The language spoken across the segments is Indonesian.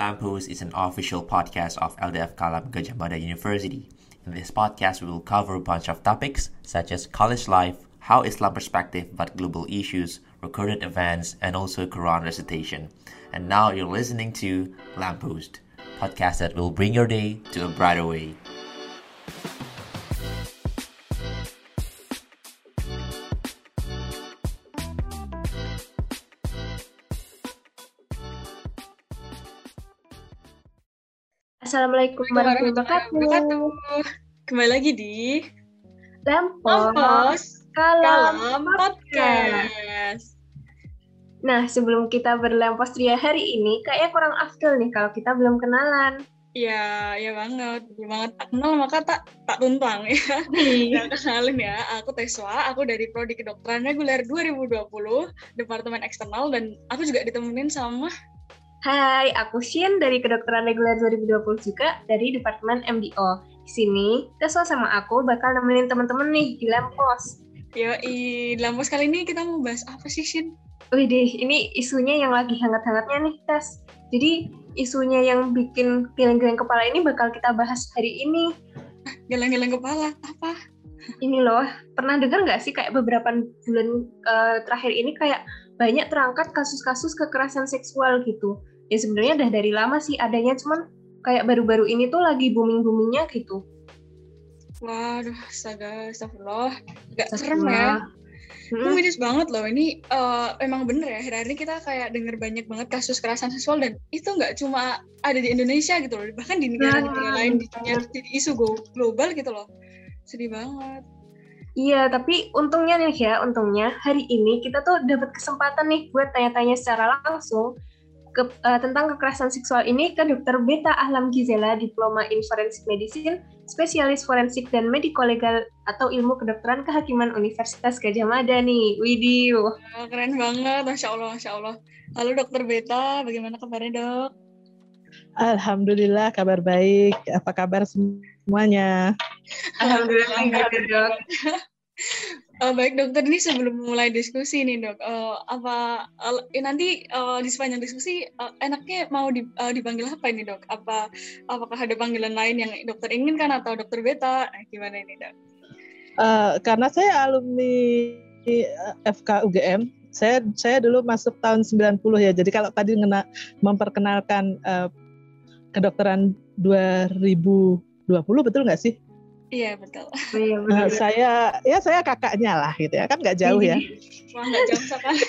Lamppost is an official podcast of LDF Kalam Gajah Mada University. In this podcast, we will cover a bunch of topics such as college life, how Islam perspective about global issues, recorded events, and also Quran recitation. And now you're listening to Lamppost, podcast that will bring your day to a brighter way. Assalamualaikum warahmatullahi wabarakatuh. Kembali lagi di Lempos Kalam Podcast. Nah, sebelum kita berlempos ria hari ini, kayaknya kurang afdol nih kalau kita belum kenalan. Iya, iya banget. Belum banget tak kenal maka tak tak tuntang ya. Iya. Ya, kenalin ya, aku Teswa, aku dari Prodi Kedokteran Reguler 2020, Departemen Eksternal, dan aku juga ditemenin sama Hai, aku Shin dari Kedokteran Reguler 2020 juga dari Departemen MDO. Di sini, Teswa sama aku bakal nemenin teman-teman nih di Lempos. Yoi, dalam pos kali ini kita mau bahas apa sih, Shin? Wih deh, ini isunya yang lagi hangat-hangatnya nih, Tes. Jadi, isunya yang bikin geleng-geleng kepala ini bakal kita bahas hari ini. Geleng-geleng kepala, apa? ini loh, pernah dengar nggak sih kayak beberapa bulan eh, terakhir ini kayak banyak terangkat kasus-kasus kekerasan seksual gitu. Ya sebenarnya udah dari lama sih adanya, cuman kayak baru-baru ini tuh lagi booming-boomingnya gitu. Waduh, astaga, astagfirullah. Gak serem ya. Hmm, miris banget loh. Ini eh, emang bener ya. Akhir-akhir ini kita kayak denger banyak banget kasus kekerasan seksual dan itu nggak cuma ada di Indonesia gitu loh. Bahkan di negara-negara Nah, lain di dunia jadi isu global gitu loh. Sedih banget. Iya, tapi untungnya nih ya, untungnya hari ini kita tuh dapat kesempatan nih buat tanya-tanya secara langsung ke, eh, tentang kekerasan seksual ini ke Dr. Beta Ahlam Gizela, Diploma in Forensic Medicine, spesialis forensik dan mediko-legal atau ilmu kedokteran kehakiman Universitas Gajah Mada nih. Widih. Oh, keren banget, masya Allah, masya Allah. Halo dokter Beta, bagaimana kabarnya dok? Alhamdulillah kabar baik. Apa kabar semuanya? Alhamdulillah, dok. Eh, baik dokter ini sebelum mulai diskusi nih dok, eh, apa eh, nanti eh, di sepanjang diskusi eh, enaknya mau di- eh, dipanggil apa ini dok? Apa apakah ada panggilan lain yang dokter inginkan atau dokter beta? Nah, gimana ini dok? Eh, karena saya alumni FK UGM, saya saya dulu masuk tahun 90 ya. Jadi kalau tadi ngena, memperkenalkan eh, kedokteran 2020 betul nggak sih? Iya betul. Iya, Eh, benar. saya ya saya kakaknya lah gitu ya kan nggak jauh ya. Wah nggak jauh sekali.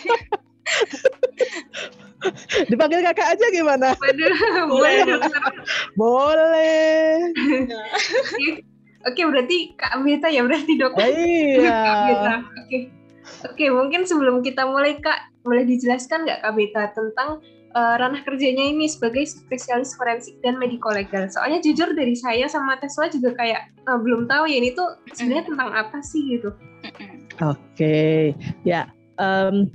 Dipanggil kakak aja gimana? Waduh, boleh dokter. Boleh. Oke, berarti Kak Beta ya, berarti dok. Oh, iya. Oke. Oke, mungkin sebelum kita mulai Kak, boleh dijelaskan nggak Kak Beta tentang eh, ranah kerjanya ini sebagai spesialis forensik dan mediko legal? Soalnya jujur dari saya sama Tesla juga kayak eh, belum tahu ya ini tuh sebenarnya tentang apa sih gitu. Oke, ya em,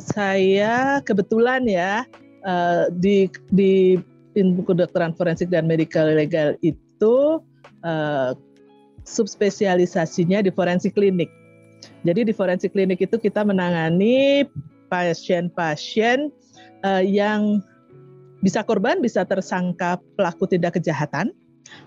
saya kebetulan ya eh, di di ilmu kedokteran forensik dan medical legal itu eh, subspesialisasinya di forensik klinik. Jadi di forensik klinik itu kita menangani pasien-pasien eh, yang bisa korban, bisa tersangka pelaku tindak kejahatan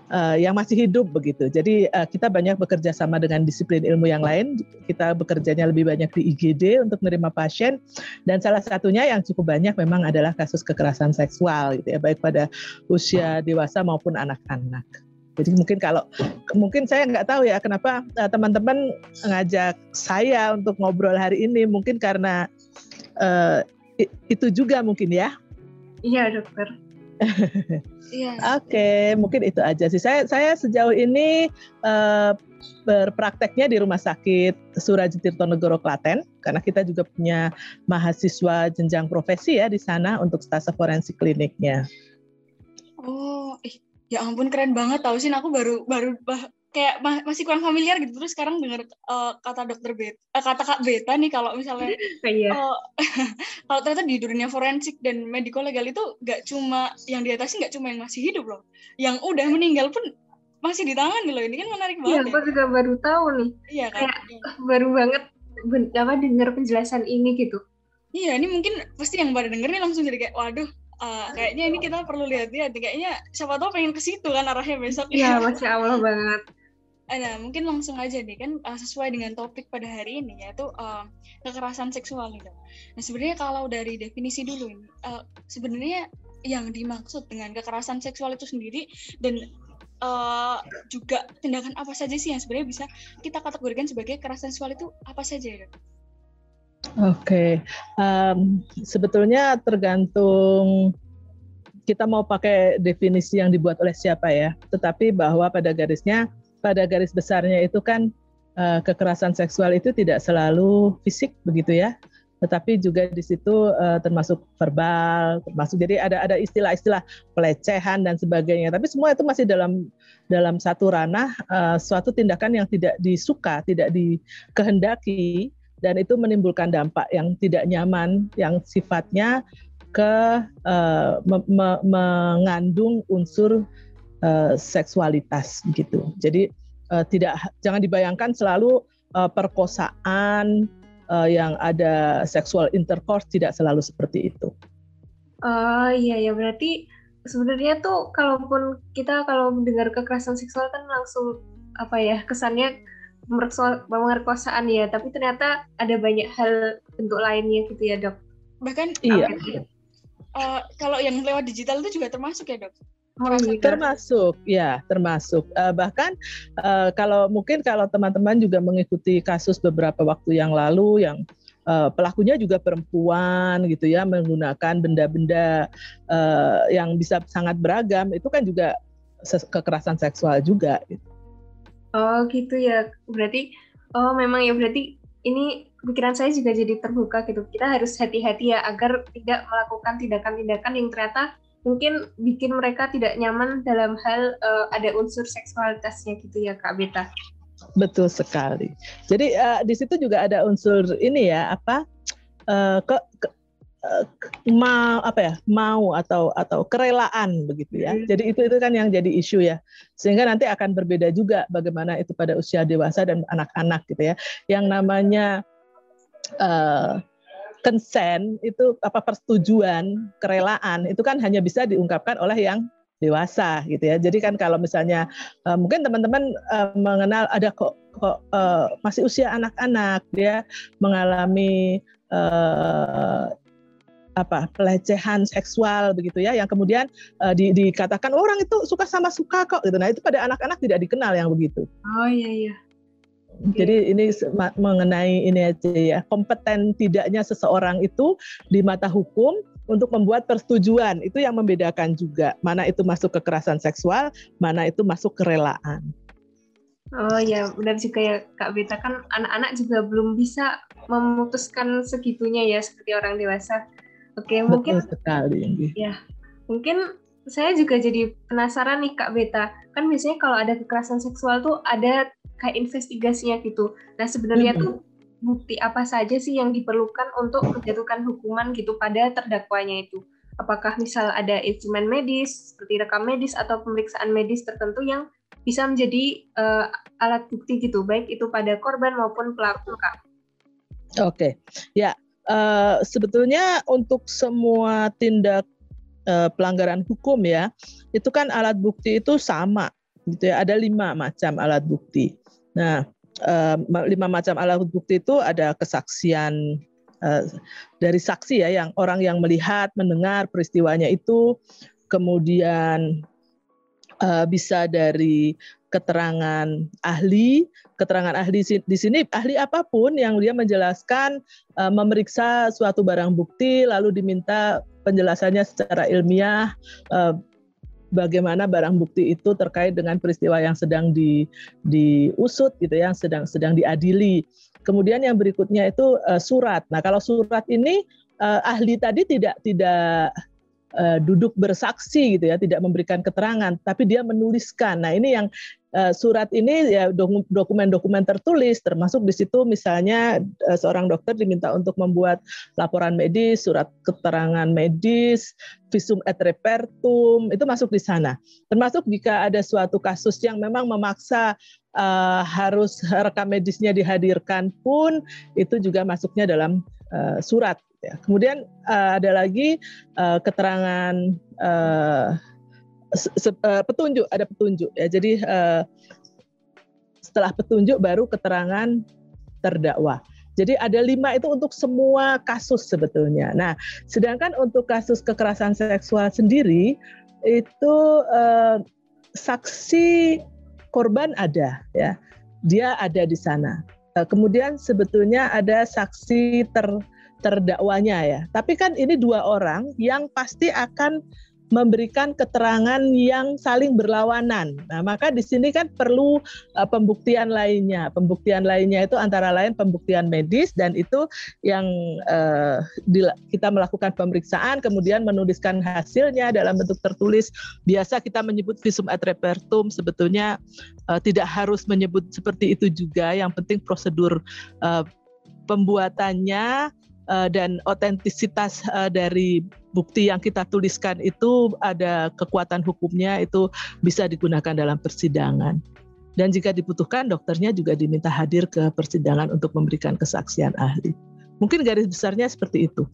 eh, yang masih hidup begitu. Jadi eh, kita banyak bekerja sama dengan disiplin ilmu yang lain. Kita bekerjanya lebih banyak di IGD untuk menerima pasien dan salah satunya yang cukup banyak memang adalah kasus kekerasan seksual gitu ya, baik pada usia dewasa maupun anak-anak. Jadi mungkin kalau mungkin saya nggak tahu ya kenapa teman-teman ngajak saya untuk ngobrol hari ini mungkin karena itu juga mungkin ya. Iya dokter. Iya. Oke, mungkin itu aja sih. Saya saya sejauh ini eh, berprakteknya di Rumah Sakit Surajit Tirtonegoro Klaten karena kita juga punya mahasiswa jenjang profesi ya di sana untuk stase forensik kliniknya. Oh, ya ampun keren banget tau sih. Aku baru baru bah- kayak ma- masih kurang familiar gitu. Terus sekarang dengar eh, kata dokter beta, eh, kata kak beta nih kalau misalnya Iya. Oh, kalau ternyata di dunia forensik dan mediko legal itu nggak cuma yang diatasi nggak cuma yang masih hidup loh, yang udah meninggal pun masih ditangani loh. Ini kan menarik Iya, banget. aku juga baru tahu nih. ya. Iya kan? Baru banget ben- apa dengar penjelasan ini gitu. Iya, ini mungkin pasti yang pada denger nih langsung jadi kayak, waduh, uh, kayaknya ini kita perlu lihat-lihat kayaknya siapa tahu pengen ke situ kan arahnya besok iya masya allah banget Nah, mungkin langsung aja nih kan uh, sesuai dengan topik pada hari ini yaitu uh, kekerasan seksual nih Nah sebenarnya kalau dari definisi dulu ini uh, sebenarnya yang dimaksud dengan kekerasan seksual itu sendiri dan uh, juga tindakan apa saja sih yang sebenarnya bisa kita kategorikan sebagai kekerasan seksual itu apa saja ya Oke, okay. um, sebetulnya tergantung kita mau pakai definisi yang dibuat oleh siapa ya. Tetapi bahwa pada garisnya, pada garis besarnya itu kan uh, kekerasan seksual itu tidak selalu fisik begitu ya, tetapi juga di situ uh, termasuk verbal, termasuk jadi ada ada istilah-istilah pelecehan dan sebagainya. Tapi semua itu masih dalam dalam satu ranah uh, suatu tindakan yang tidak disuka, tidak dikehendaki dan itu menimbulkan dampak yang tidak nyaman yang sifatnya ke uh, me me mengandung unsur uh, seksualitas gitu. Jadi uh, tidak jangan dibayangkan selalu uh, perkosaan uh, yang ada seksual intercourse tidak selalu seperti itu. Oh iya ya berarti sebenarnya tuh kalaupun kita kalau mendengar kekerasan seksual kan langsung apa ya kesannya pemerkosaan ya, tapi ternyata ada banyak hal bentuk lainnya gitu ya dok. Bahkan iya. Uh, kalau yang lewat digital itu juga termasuk ya dok? Oh, iya. termasuk ya termasuk uh, bahkan uh, kalau mungkin kalau teman-teman juga mengikuti kasus beberapa waktu yang lalu yang uh, pelakunya juga perempuan gitu ya menggunakan benda-benda uh, yang bisa sangat beragam itu kan juga kekerasan seksual juga gitu. Oh gitu ya. Berarti oh memang ya berarti ini pikiran saya juga jadi terbuka gitu. Kita harus hati-hati ya agar tidak melakukan tindakan-tindakan yang ternyata mungkin bikin mereka tidak nyaman dalam hal uh, ada unsur seksualitasnya gitu ya Kak Beta. Betul sekali. Jadi uh, di situ juga ada unsur ini ya apa uh, ke, ke mau apa ya mau atau atau kerelaan begitu ya. Hmm. Jadi itu itu kan yang jadi isu ya. Sehingga nanti akan berbeda juga bagaimana itu pada usia dewasa dan anak-anak gitu ya. Yang namanya uh, consent itu apa persetujuan kerelaan itu kan hanya bisa diungkapkan oleh yang dewasa gitu ya. Jadi kan kalau misalnya uh, mungkin teman-teman uh, mengenal ada kok kok uh, masih usia anak-anak dia mengalami uh, apa pelecehan seksual begitu ya yang kemudian uh, di, dikatakan orang itu suka sama suka kok gitu. Nah itu pada anak-anak tidak dikenal yang begitu. Oh iya iya jadi ini mengenai ini aja ya kompeten tidaknya seseorang itu di mata hukum untuk membuat persetujuan itu yang membedakan juga mana itu masuk kekerasan seksual mana itu masuk kerelaan Oh ya, benar juga ya Kak Beta kan anak-anak juga belum bisa memutuskan segitunya ya seperti orang dewasa. Oke, Betul mungkin sekali. Ya, mungkin saya juga jadi penasaran nih Kak Beta. Kan biasanya kalau ada kekerasan seksual tuh ada kayak investigasinya gitu. Nah, sebenarnya hmm. tuh bukti apa saja sih yang diperlukan untuk menjatuhkan hukuman gitu pada terdakwanya itu? Apakah misal ada instrumen medis seperti rekam medis atau pemeriksaan medis tertentu yang bisa menjadi uh, alat bukti gitu, baik itu pada korban maupun pelaku, Kak? Oke, ya uh, sebetulnya untuk semua tindak uh, pelanggaran hukum ya itu kan alat bukti itu sama gitu ya ada lima macam alat bukti nah uh, lima macam alat bukti itu ada kesaksian uh, dari saksi ya yang orang yang melihat mendengar peristiwanya itu. Kemudian uh, bisa dari keterangan ahli, keterangan ahli di sini ahli apa pun yang dia menjelaskan memeriksa suatu barang bukti lalu diminta penjelasannya secara ilmiah bagaimana barang bukti itu terkait dengan peristiwa yang sedang di diusut gitu ya, yang sedang sedang diadili. Kemudian yang berikutnya itu uh, surat. Nah, kalau surat ini uh, ahli tadi tidak tidak uh, duduk bersaksi gitu ya, tidak memberikan keterangan, tapi dia menuliskan. Nah, ini yang surat ini ya dokumen-dokumen tertulis termasuk di situ misalnya uh, seorang dokter diminta untuk membuat laporan medis, surat keterangan medis, visum et repertum, itu masuk di sana. Termasuk jika ada suatu kasus yang memang memaksa uh, harus rekam medisnya dihadirkan pun itu juga masuknya dalam uh, surat. Ya. Kemudian ada lagi keterangan uh, petunjuk, ada petunjuk ya. Jadi uh, setelah petunjuk baru keterangan terdakwa. Jadi ada lima itu untuk semua kasus sebetulnya. Nah, sedangkan untuk kasus kekerasan seksual sendiri itu eh, saksi korban ada, ya, dia ada di sana. Kemudian sebetulnya ada saksi ter terdakwanya ya. Tapi kan ini dua orang yang pasti akan memberikan keterangan yang saling berlawanan. Nah, maka di sini kan perlu uh, pembuktian lainnya. Pembuktian lainnya itu antara lain pembuktian medis dan itu yang uh, di, kita melakukan pemeriksaan kemudian menuliskan hasilnya dalam bentuk tertulis. Biasa kita menyebut visum et repertum sebetulnya uh, tidak harus menyebut seperti itu juga. Yang penting prosedur uh, pembuatannya uh, dan otentisitas uh, dari bukti yang kita tuliskan itu ada kekuatan hukumnya itu bisa digunakan dalam persidangan. Dan jika dibutuhkan dokternya juga diminta hadir ke persidangan untuk memberikan kesaksian ahli. Mungkin garis besarnya seperti itu.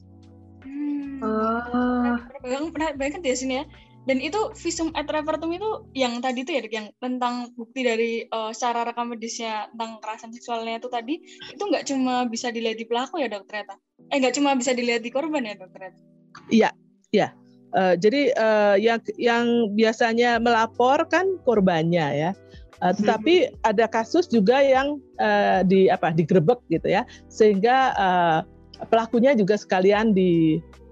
Hmm. Oh. Pernah bayangkan di sini ya. Dan itu visum et repertum itu yang tadi itu ya, yang tentang bukti dari uh, secara rekam medisnya tentang kekerasan seksualnya itu tadi, itu nggak cuma bisa dilihat di pelaku ya dok ternyata? Eh nggak cuma bisa dilihat di korban ya dok ternyata? Iya, iya. Uh, jadi uh, yang yang biasanya melapor kan korbannya ya. Uh, tetapi hmm. ada kasus juga yang uh, di apa digerebek gitu ya, sehingga uh, pelakunya juga sekalian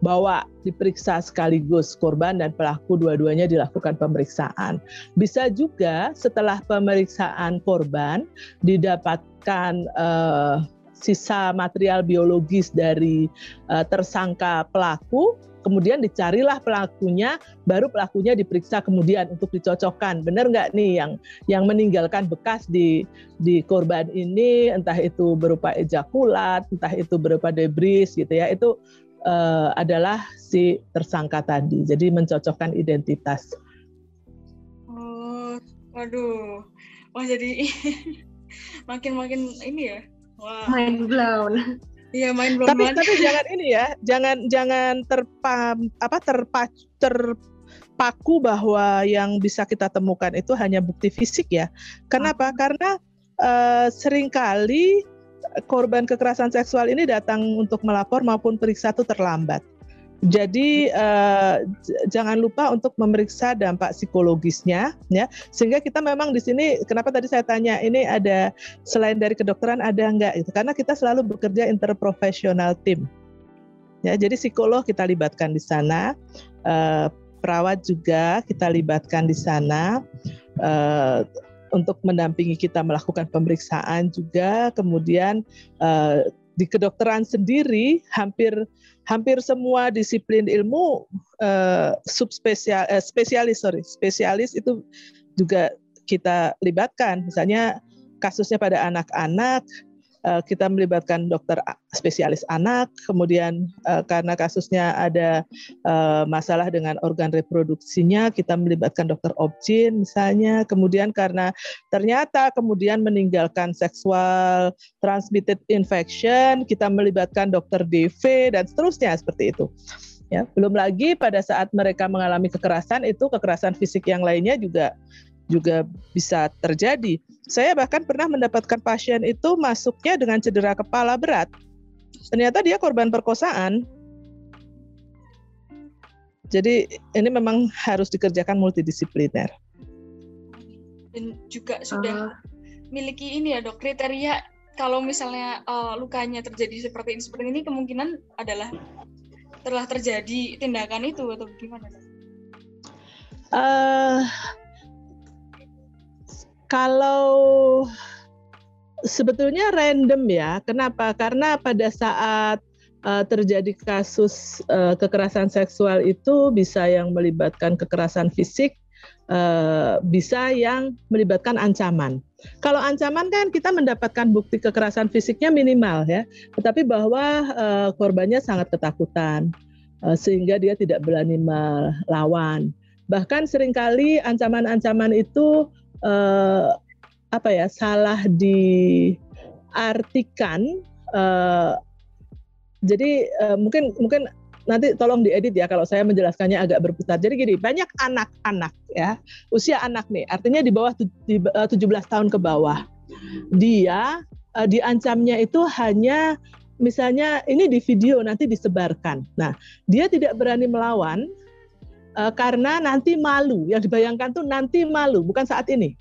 dibawa diperiksa sekaligus korban dan pelaku dua-duanya dilakukan pemeriksaan. Bisa juga setelah pemeriksaan korban didapatkan uh, sisa material biologis dari uh, tersangka pelaku kemudian dicarilah pelakunya, baru pelakunya diperiksa kemudian untuk dicocokkan. Benar nggak nih yang yang meninggalkan bekas di di korban ini, entah itu berupa ejakulat, entah itu berupa debris gitu ya, itu uh, adalah si tersangka tadi. Jadi mencocokkan identitas. Oh, waduh, wah jadi makin-makin ini ya Wow. Mind blown. Iya main blown. Tapi tapi jangan ini ya, jangan jangan terpa apa terpa terpaku bahwa yang bisa kita temukan itu hanya bukti fisik ya. Kenapa? Hmm. Karena uh, sering kali korban kekerasan seksual ini datang untuk melapor maupun periksa itu terlambat. Jadi uh, jangan lupa untuk memeriksa dampak psikologisnya, ya. Sehingga kita memang di sini, kenapa tadi saya tanya, ini ada selain dari kedokteran ada enggak? Itu karena kita selalu bekerja interprofesional tim. Ya, jadi psikolog kita libatkan di sana, uh, perawat juga kita libatkan di sana. Uh, untuk mendampingi kita melakukan pemeriksaan juga, kemudian uh, di kedokteran sendiri hampir hampir semua disiplin ilmu uh, subspesial uh, spesialis sorry spesialis itu juga kita libatkan. Misalnya kasusnya pada anak-anak Eh, kita melibatkan dokter spesialis anak, kemudian uh, karena kasusnya ada uh, masalah dengan organ reproduksinya, kita melibatkan dokter obgyn misalnya, kemudian karena ternyata kemudian meninggalkan seksual transmitted infection, kita melibatkan dokter DV dan seterusnya seperti itu. Ya, belum lagi pada saat mereka mengalami kekerasan itu kekerasan fisik yang lainnya juga juga bisa terjadi. Saya bahkan pernah mendapatkan pasien itu masuknya dengan cedera kepala berat. Ternyata dia korban perkosaan. Jadi ini memang harus dikerjakan multidisipliner. Dan juga sudah uh. miliki ini ya dok kriteria kalau misalnya uh, lukanya terjadi seperti ini seperti ini kemungkinan adalah telah terjadi tindakan itu atau gimana? Uh, kalau sebetulnya random ya. Kenapa? Karena pada saat uh, terjadi kasus uh, kekerasan seksual itu bisa yang melibatkan kekerasan fisik, uh, bisa yang melibatkan ancaman. Kalau ancaman kan kita mendapatkan bukti kekerasan fisiknya minimal ya, tetapi bahwa uh, korbannya sangat ketakutan uh, sehingga dia tidak berani melawan. Bahkan sering kali ancaman-ancaman itu uh, apa ya salah diartikan uh, jadi uh, mungkin mungkin nanti tolong diedit ya kalau saya menjelaskannya agak berputar. Jadi gini, banyak anak-anak ya, usia anak nih, artinya di bawah 17 eh, tahun ke bawah. Dia uh, diancamnya itu hanya misalnya ini di video nanti disebarkan. Nah, dia tidak berani melawan uh, karena nanti malu. Yang dibayangkan tuh nanti malu, bukan saat ini.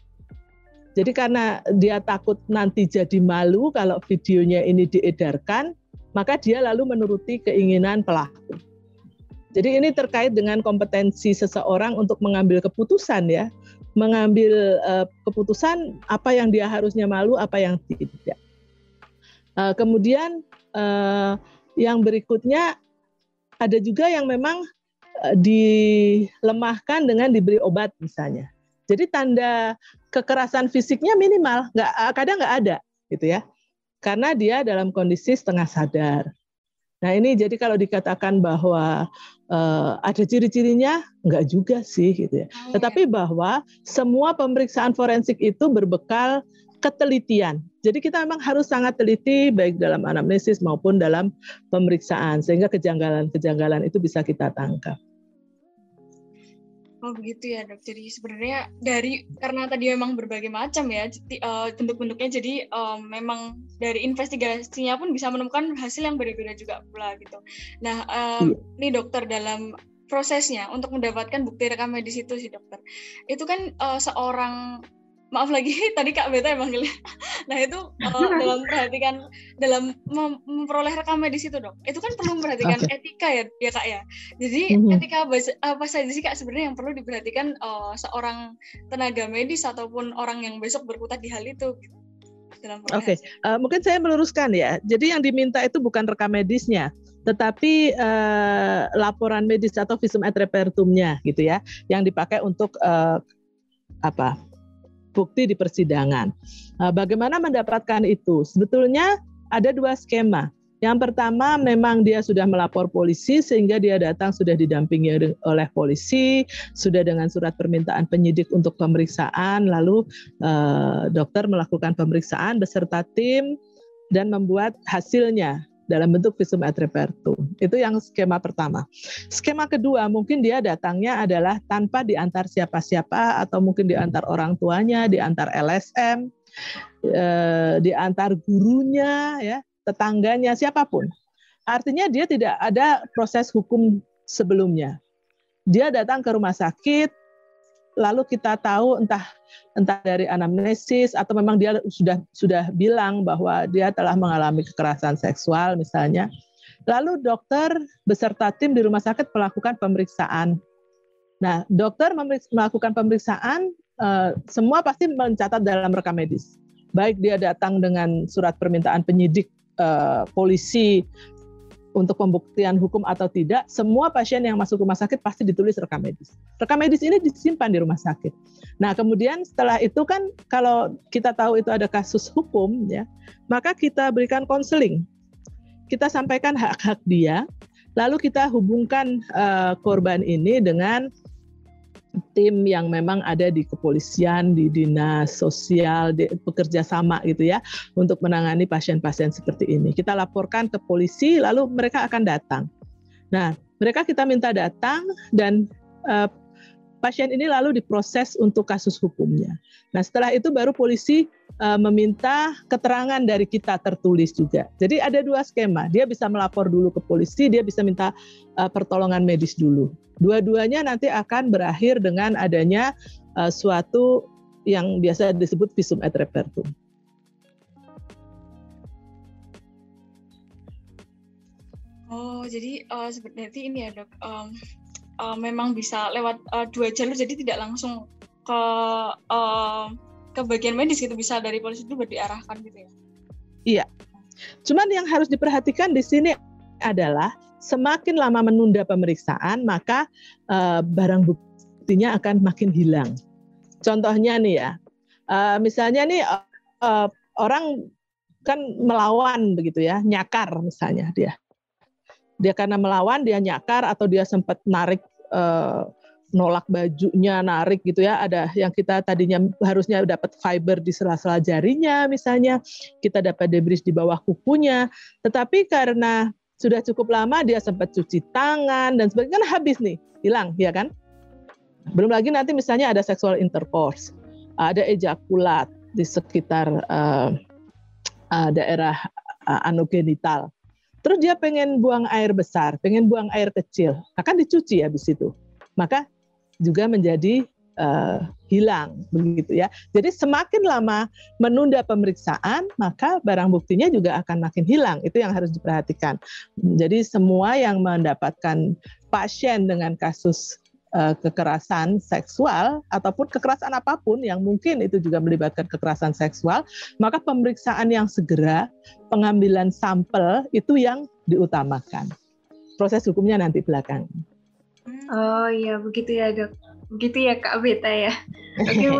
Jadi karena dia takut nanti jadi malu kalau videonya ini diedarkan, maka dia lalu menuruti keinginan pelaku. Jadi ini terkait dengan kompetensi seseorang untuk mengambil keputusan ya, mengambil uh, keputusan apa yang dia harusnya malu, apa yang tidak. Uh, kemudian yang berikutnya ada juga yang memang dilemahkan dengan diberi obat misalnya. Jadi tanda kekerasan fisiknya minimal, nggak kadang nggak ada, gitu ya karena dia dalam kondisi setengah sadar. Nah ini jadi kalau dikatakan bahwa uh, ada ciri-cirinya, enggak juga sih gitu ya. Oh, iya. Tetapi bahwa semua pemeriksaan forensik itu berbekal ketelitian. Jadi kita memang harus sangat teliti baik dalam anamnesis maupun dalam pemeriksaan sehingga kejanggalan-kejanggalan itu bisa kita tangkap. Oh begitu ya dok. Jadi sebenarnya dari karena tadi memang berbagai macam ya uh, bentuk-bentuknya. Jadi um, memang dari investigasinya pun bisa menemukan hasil yang berbeda juga pula gitu. Nah um, iya. nih dokter dalam prosesnya untuk mendapatkan bukti rekam medis itu sih dokter. Itu kan uh, seorang maaf lagi tadi Kak Beta emang manggilnya. Nah itu uh, dalam perhatikan dalam mem memperoleh rekam medis itu dok, itu kan perlu memperhatikan okay. etika ya, ya Kak ya. Jadi mm -hmm. etika apa saja sih Kak sebenarnya yang perlu diperhatikan uh, seorang tenaga medis ataupun orang yang besok berkutat di hal itu. Gitu, Oke, okay. uh, mungkin saya meluruskan ya. Jadi yang diminta itu bukan rekam medisnya, tetapi uh, laporan medis atau visum et repertumnya gitu ya, yang dipakai untuk uh, apa bukti di persidangan. Nah, bagaimana mendapatkan itu? Sebetulnya ada dua skema. Yang pertama memang dia sudah melapor polisi sehingga dia datang sudah didampingi oleh polisi, sudah dengan surat permintaan penyidik untuk pemeriksaan, lalu eh, dokter melakukan pemeriksaan beserta tim dan membuat hasilnya dalam bentuk visum et repertum. Itu yang skema pertama. Skema kedua mungkin dia datangnya adalah tanpa diantar siapa-siapa atau mungkin diantar orang tuanya, diantar LSM, eh, diantar gurunya, ya, tetangganya, siapa pun. Artinya dia tidak ada proses hukum sebelumnya. Dia datang ke rumah sakit, lalu kita tahu entah entah dari anamnesis atau memang dia sudah sudah bilang bahwa dia telah mengalami kekerasan seksual misalnya. Lalu dokter beserta tim di rumah sakit melakukan pemeriksaan. Nah, dokter melakukan pemeriksaan eh, semua pasti mencatat dalam rekam medis. Baik dia datang dengan surat permintaan penyidik eh, polisi untuk pembuktian hukum atau tidak, semua pasien yang masuk rumah sakit pasti ditulis rekam medis. Rekam medis ini disimpan di rumah sakit. Nah, kemudian setelah itu kan kalau kita tahu itu ada kasus hukum ya, maka kita berikan konseling. Kita sampaikan hak-hak dia, lalu kita hubungkan uh, korban ini dengan tim yang memang ada di kepolisian, di dinas sosial, di, bekerja sama gitu ya untuk menangani pasien-pasien seperti ini. Kita laporkan ke polisi, lalu mereka akan datang. Nah, mereka kita minta datang dan uh, pasien ini lalu diproses untuk kasus hukumnya. Nah, setelah itu baru polisi meminta keterangan dari kita tertulis juga. Jadi ada dua skema. Dia bisa melapor dulu ke polisi, dia bisa minta uh, pertolongan medis dulu. Dua-duanya nanti akan berakhir dengan adanya uh, suatu yang biasa disebut visum et repertum. Oh, jadi uh, seperti ini ya dok. Um, uh, memang bisa lewat uh, dua jalur, jadi tidak langsung ke uh, ke bagian medis gitu, bisa dari polisi itu diarahkan gitu ya? Iya. Cuman yang harus diperhatikan di sini adalah semakin lama menunda pemeriksaan, maka uh, barang buktinya akan makin hilang. Contohnya nih ya, uh, misalnya nih uh, orang kan melawan begitu ya, nyakar misalnya dia. Dia karena melawan, dia nyakar atau dia sempat narik uh, nolak bajunya, narik gitu ya. Ada yang kita tadinya harusnya dapat fiber di sela-sela jarinya misalnya, kita dapat debris di bawah kukunya. Tetapi karena sudah cukup lama dia sempat cuci tangan dan sebagainya kan habis nih, hilang, ya kan? Belum lagi nanti misalnya ada sexual intercourse, ada ejakulat di sekitar uh, uh, daerah uh, anogenital. Terus dia pengen buang air besar, pengen buang air kecil, akan dicuci habis itu. Maka juga menjadi uh, hilang begitu ya. Jadi semakin lama menunda pemeriksaan, maka barang buktinya juga akan makin hilang. Itu yang harus diperhatikan. Jadi semua yang mendapatkan pasien dengan kasus uh, kekerasan seksual ataupun kekerasan apa pun yang mungkin itu juga melibatkan kekerasan seksual, maka pemeriksaan yang segera, pengambilan sampel itu yang diutamakan. Proses hukumnya nanti belakang. Oh iya begitu ya dok. Begitu ya Kak Beta ya. Oke. Okay.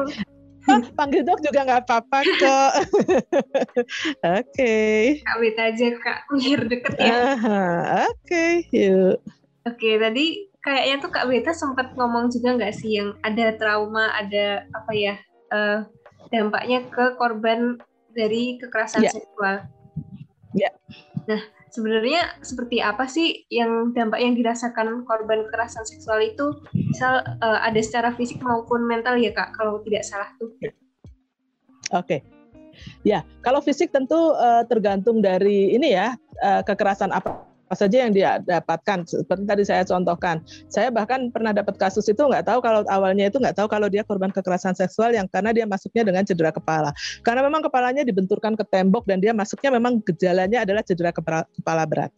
Panggil dok juga nggak apa-apa kok. Oke. okay. Kak Beta aja Kak, biar deket ya. Oke, okay, yuk. Oke, okay, tadi kayaknya tuh Kak Beta sempat ngomong juga nggak sih yang ada trauma, ada apa ya uh, dampaknya ke korban dari kekerasan yeah. seksual. Ya. Yeah. Nah, sebenarnya seperti apa sih yang dampak yang dirasakan korban kekerasan seksual itu? Misal uh, ada secara fisik maupun mental ya kak kalau tidak salah tuh. Oke. Okay. ya kalau fisik tentu uh, tergantung dari ini ya uh, kekerasan apa apa saja yang dia dapatkan? Seperti tadi saya contohkan saya bahkan pernah dapat kasus itu nggak tahu kalau awalnya itu nggak tahu kalau dia korban kekerasan seksual yang karena dia masuknya dengan cedera kepala. Karena memang kepalanya dibenturkan ke tembok dan dia masuknya memang gejalanya adalah cedera kepala, berat.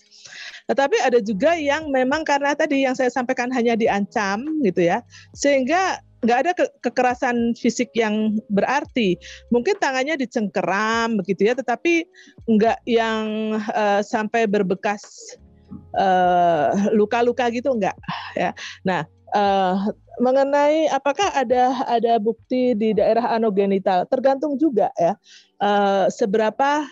Tetapi ada juga yang memang karena tadi yang saya sampaikan hanya diancam gitu ya sehingga nggak ada ke kekerasan fisik yang berarti. Mungkin tangannya dicengkeram begitu ya, tetapi nggak yang uh, sampai berbekas eh, luka-luka uh, gitu nggak ya. Nah, uh, mengenai apakah ada ada bukti di daerah anogenital, tergantung juga ya uh, seberapa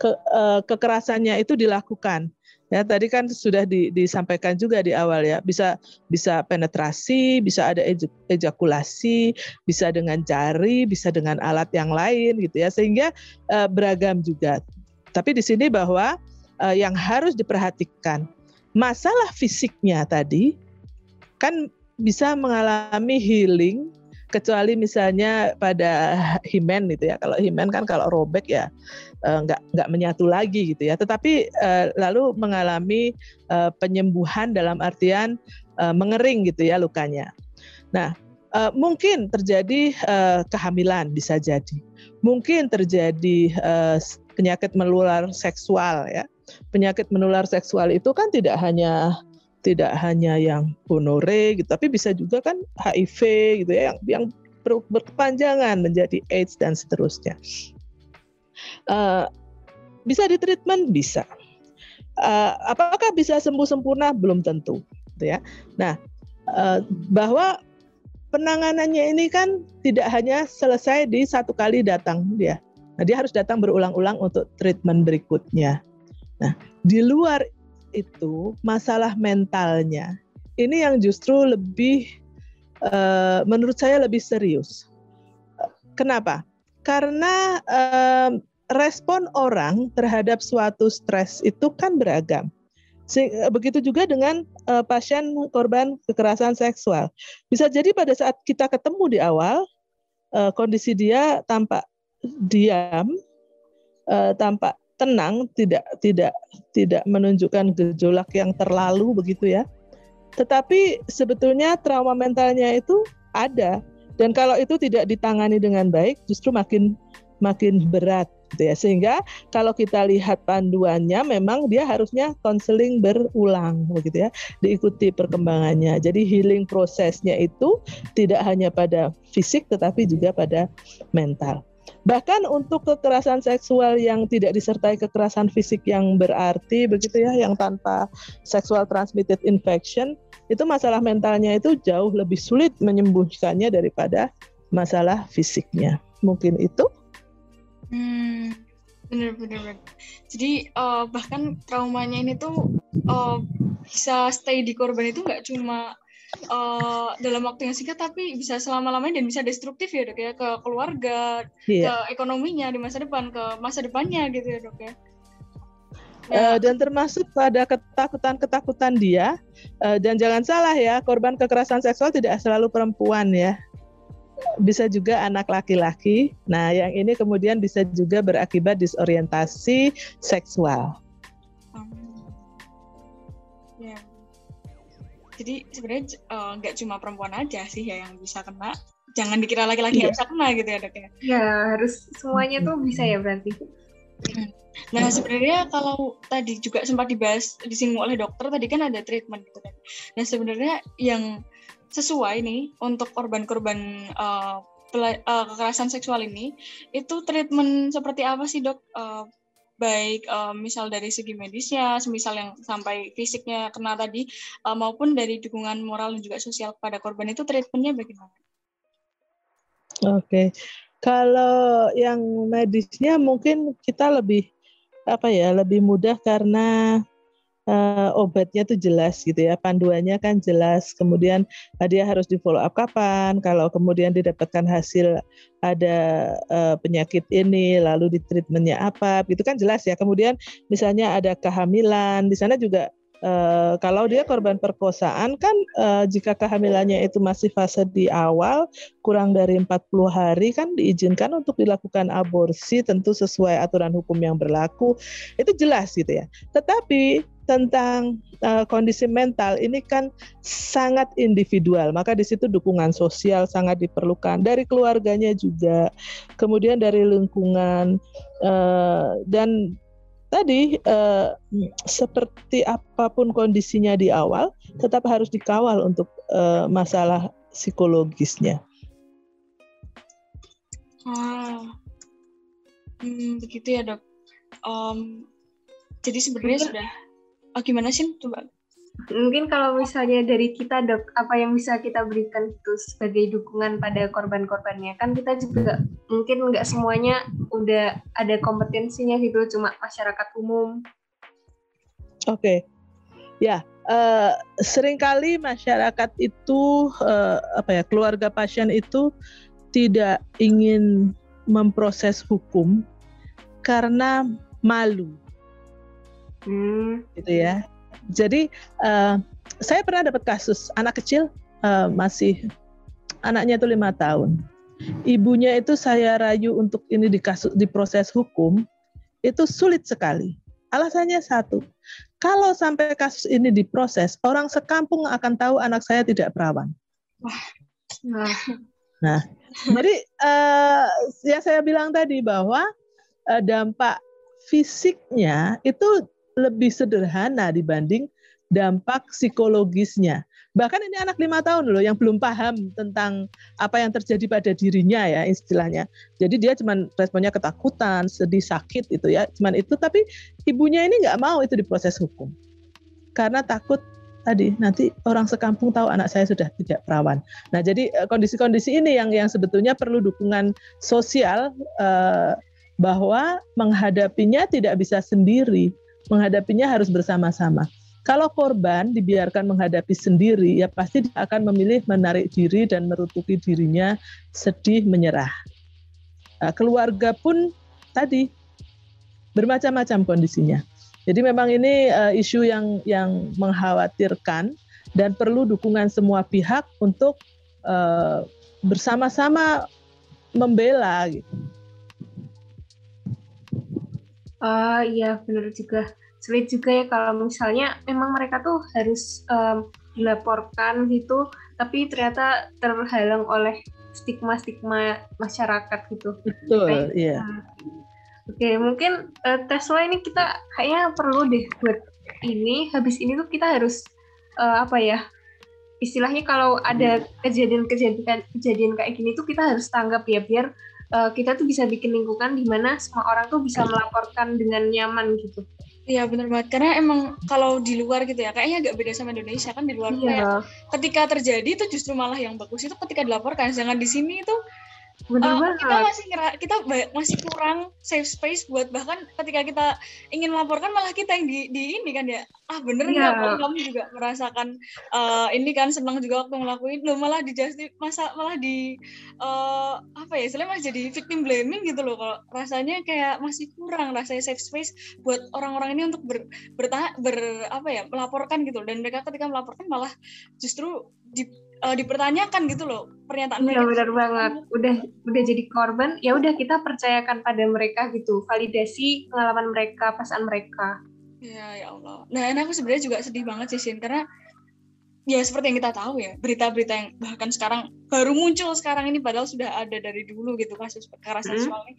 ke, uh, kekerasannya itu dilakukan. Ya, tadi kan sudah di, disampaikan juga di awal ya, bisa bisa penetrasi, bisa ada ejakulasi, bisa dengan jari, bisa dengan alat yang lain gitu ya, sehingga uh, beragam juga. Tapi di sini bahwa uh, yang harus diperhatikan masalah fisiknya tadi kan bisa mengalami healing kecuali misalnya pada himen gitu ya. Kalau himen kan kalau robek ya nggak nggak menyatu lagi gitu ya. Tetapi uh, lalu mengalami uh, penyembuhan dalam artian mengering gitu ya lukanya. Nah uh, mungkin terjadi uh, kehamilan bisa jadi. Mungkin terjadi uh, penyakit menular seksual ya. Penyakit menular seksual itu kan tidak hanya tidak hanya yang gonore gitu, tapi bisa juga kan HIV gitu ya yang yang ber, berkepanjangan menjadi AIDS dan seterusnya. Uh, bisa ditreatment bisa. Uh, apakah bisa sembuh sempurna belum tentu, gitu ya. Nah, uh, bahwa penanganannya ini kan tidak hanya selesai di satu kali datang dia. Nah, dia harus datang berulang-ulang untuk treatment berikutnya. Nah, di luar itu masalah mentalnya ini yang justru lebih uh, menurut saya lebih serius. Kenapa? Karena uh, respon orang terhadap suatu stres itu kan beragam. Begitu juga dengan uh, pasien korban kekerasan seksual. Bisa jadi pada saat kita ketemu di awal, uh, kondisi dia tampak diam, uh, tampak tenang, tidak tidak tidak menunjukkan gejolak yang terlalu begitu ya. Tetapi sebetulnya trauma mentalnya itu ada dan kalau itu tidak ditangani dengan baik justru makin makin berat gitu ya. Sehingga kalau kita lihat panduannya memang dia harusnya konseling berulang begitu ya, diikuti perkembangannya. Jadi healing prosesnya itu tidak hanya pada fisik tetapi juga pada mental. Bahkan untuk kekerasan seksual yang tidak disertai kekerasan fisik yang berarti begitu ya, yang tanpa sexual transmitted infection, itu masalah mentalnya itu jauh lebih sulit menyembuhkannya daripada masalah fisiknya. Mungkin itu? Hmm, benar benar. Jadi uh, bahkan traumanya ini tuh uh, bisa stay di korban itu nggak cuma uh, dalam waktu yang singkat tapi bisa selama-lamanya dan bisa destruktif ya dok ya ke keluarga, yeah. ke ekonominya di masa depan, ke masa depannya gitu ya dok ya. uh, dan termasuk pada ketakutan-ketakutan dia uh, dan jangan salah ya korban kekerasan seksual tidak selalu perempuan ya bisa juga anak laki-laki. Nah, yang ini kemudian bisa juga berakibat disorientasi seksual. ya. Jadi sebenarnya nggak uh, cuma perempuan aja sih ya yang bisa kena. Jangan dikira laki-laki yeah. yang bisa kena gitu ya dok ya. Ya harus semuanya tuh bisa ya berarti. Hmm. Nah sebenarnya kalau tadi juga sempat dibahas disinggung oleh dokter tadi kan ada treatment gitu kan. Nah sebenarnya yang sesuai nih untuk korban-korban uh, uh, kekerasan seksual ini itu treatment seperti apa sih dok? Uh, baik uh, misal dari segi medisnya, semisal yang sampai fisiknya kena tadi, uh, maupun dari dukungan moral dan juga sosial kepada korban itu treatmentnya bagaimana? Oke, okay. kalau yang medisnya mungkin kita lebih apa ya lebih mudah karena uh, obatnya tuh jelas gitu ya panduannya kan jelas. Kemudian uh, dia harus di follow up kapan? Kalau kemudian didapatkan hasil ada uh, penyakit ini lalu di treatmentnya apa? Itu kan jelas ya. Kemudian misalnya ada kehamilan di sana juga Uh, kalau dia korban perkosaan kan uh, jika kehamilannya itu masih fase di awal kurang dari 40 hari kan diizinkan untuk dilakukan aborsi tentu sesuai aturan hukum yang berlaku. Itu jelas gitu ya. Tetapi tentang uh, kondisi mental ini kan sangat individual maka di situ dukungan sosial sangat diperlukan dari keluarganya juga kemudian dari lingkungan uh, dan tadi eh, seperti apa pun kondisinya di awal, tetap harus dikawal untuk eh, masalah psikologisnya. Ah, hmm, begitu ya dok. Um, jadi sebenarnya sudah, oh, gimana sih coba? Mungkin kalau misalnya dari kita dok, apa yang bisa kita berikan itu sebagai dukungan pada korban-korbannya? Kan kita juga mungkin nggak semuanya udah ada kompetensinya gitu, cuma masyarakat umum. Oke, okay. ya uh, sering kali masyarakat itu uh, apa ya keluarga pasien itu tidak ingin memproses hukum karena malu, hmm. gitu ya jadi uh, saya pernah dapat kasus anak kecil uh, masih anaknya itu lima tahun. Ibunya itu saya rayu untuk ini di kasus di proses hukum itu sulit sekali. Alasannya satu, kalau sampai kasus ini diproses, orang sekampung akan tahu anak saya tidak perawan. Nah, nah jadi uh, yang saya bilang tadi bahwa uh, dampak fisiknya itu lebih sederhana dibanding dampak psikologisnya. Bahkan ini anak lima tahun loh yang belum paham tentang apa yang terjadi pada dirinya ya istilahnya. Jadi dia cuma responnya ketakutan, sedih, sakit itu ya, cuman itu. Tapi ibunya ini nggak mau itu diproses hukum karena takut tadi nanti orang sekampung tahu anak saya sudah tidak perawan. Nah jadi eh, kondisi-kondisi ini yang yang sebetulnya perlu dukungan sosial eh, bahwa menghadapinya tidak bisa sendiri menghadapinya harus bersama-sama. Kalau korban dibiarkan menghadapi sendiri, ya pasti dia akan memilih menarik diri dan merutuki dirinya, sedih, menyerah. Nah, keluarga pun tadi bermacam-macam kondisinya. Jadi memang ini uh, isu yang yang mengkhawatirkan dan perlu dukungan semua pihak untuk uh, bersama-sama membela gitu. Uh, iya benar juga sulit juga ya kalau misalnya memang mereka tuh harus um, dilaporkan gitu tapi ternyata terhalang oleh stigma-stigma masyarakat gitu. Betul, iya. Yeah. Oke, okay, mungkin uh, Tesla ini kita kayaknya perlu deh buat ini. Habis ini tuh kita harus uh, apa ya? Istilahnya kalau ada kejadian-kejadian kejadian kayak gini tuh kita harus tanggap ya biar uh, kita tuh bisa bikin lingkungan di mana semua orang tuh bisa melaporkan dengan nyaman gitu. Iya benar banget karena emang kalau di luar gitu ya kayaknya agak beda sama Indonesia kan di luar iya. kayak ketika terjadi itu justru malah yang bagus itu ketika dilaporkan jangan di sini itu Bener uh, banget. kita masih kita masih kurang safe space buat bahkan ketika kita ingin melaporkan malah kita yang di, di ini kan ya ah bener nggak yeah. kamu juga merasakan uh, ini kan senang juga waktu ngelakuin lo malah di justi masa malah di uh, apa ya istilahnya masih jadi victim blaming gitu loh kalau rasanya kayak masih kurang rasanya safe space buat orang-orang ini untuk ber, bertahan ber apa ya melaporkan gitu dan mereka ketika melaporkan malah justru di uh, dipertanyakan gitu loh pernyataan mereka. Iya benar banget. Udah udah jadi korban, ya udah kita percayakan pada mereka gitu, validasi pengalaman mereka, pasan mereka. Ya ya Allah. Nah, ini aku sebenarnya juga sedih banget sih Sin karena ya seperti yang kita tahu ya berita-berita yang bahkan sekarang baru muncul sekarang ini padahal sudah ada dari dulu gitu kasus kekerasan hmm. seksual ini